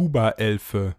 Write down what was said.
Tuba-Elfe.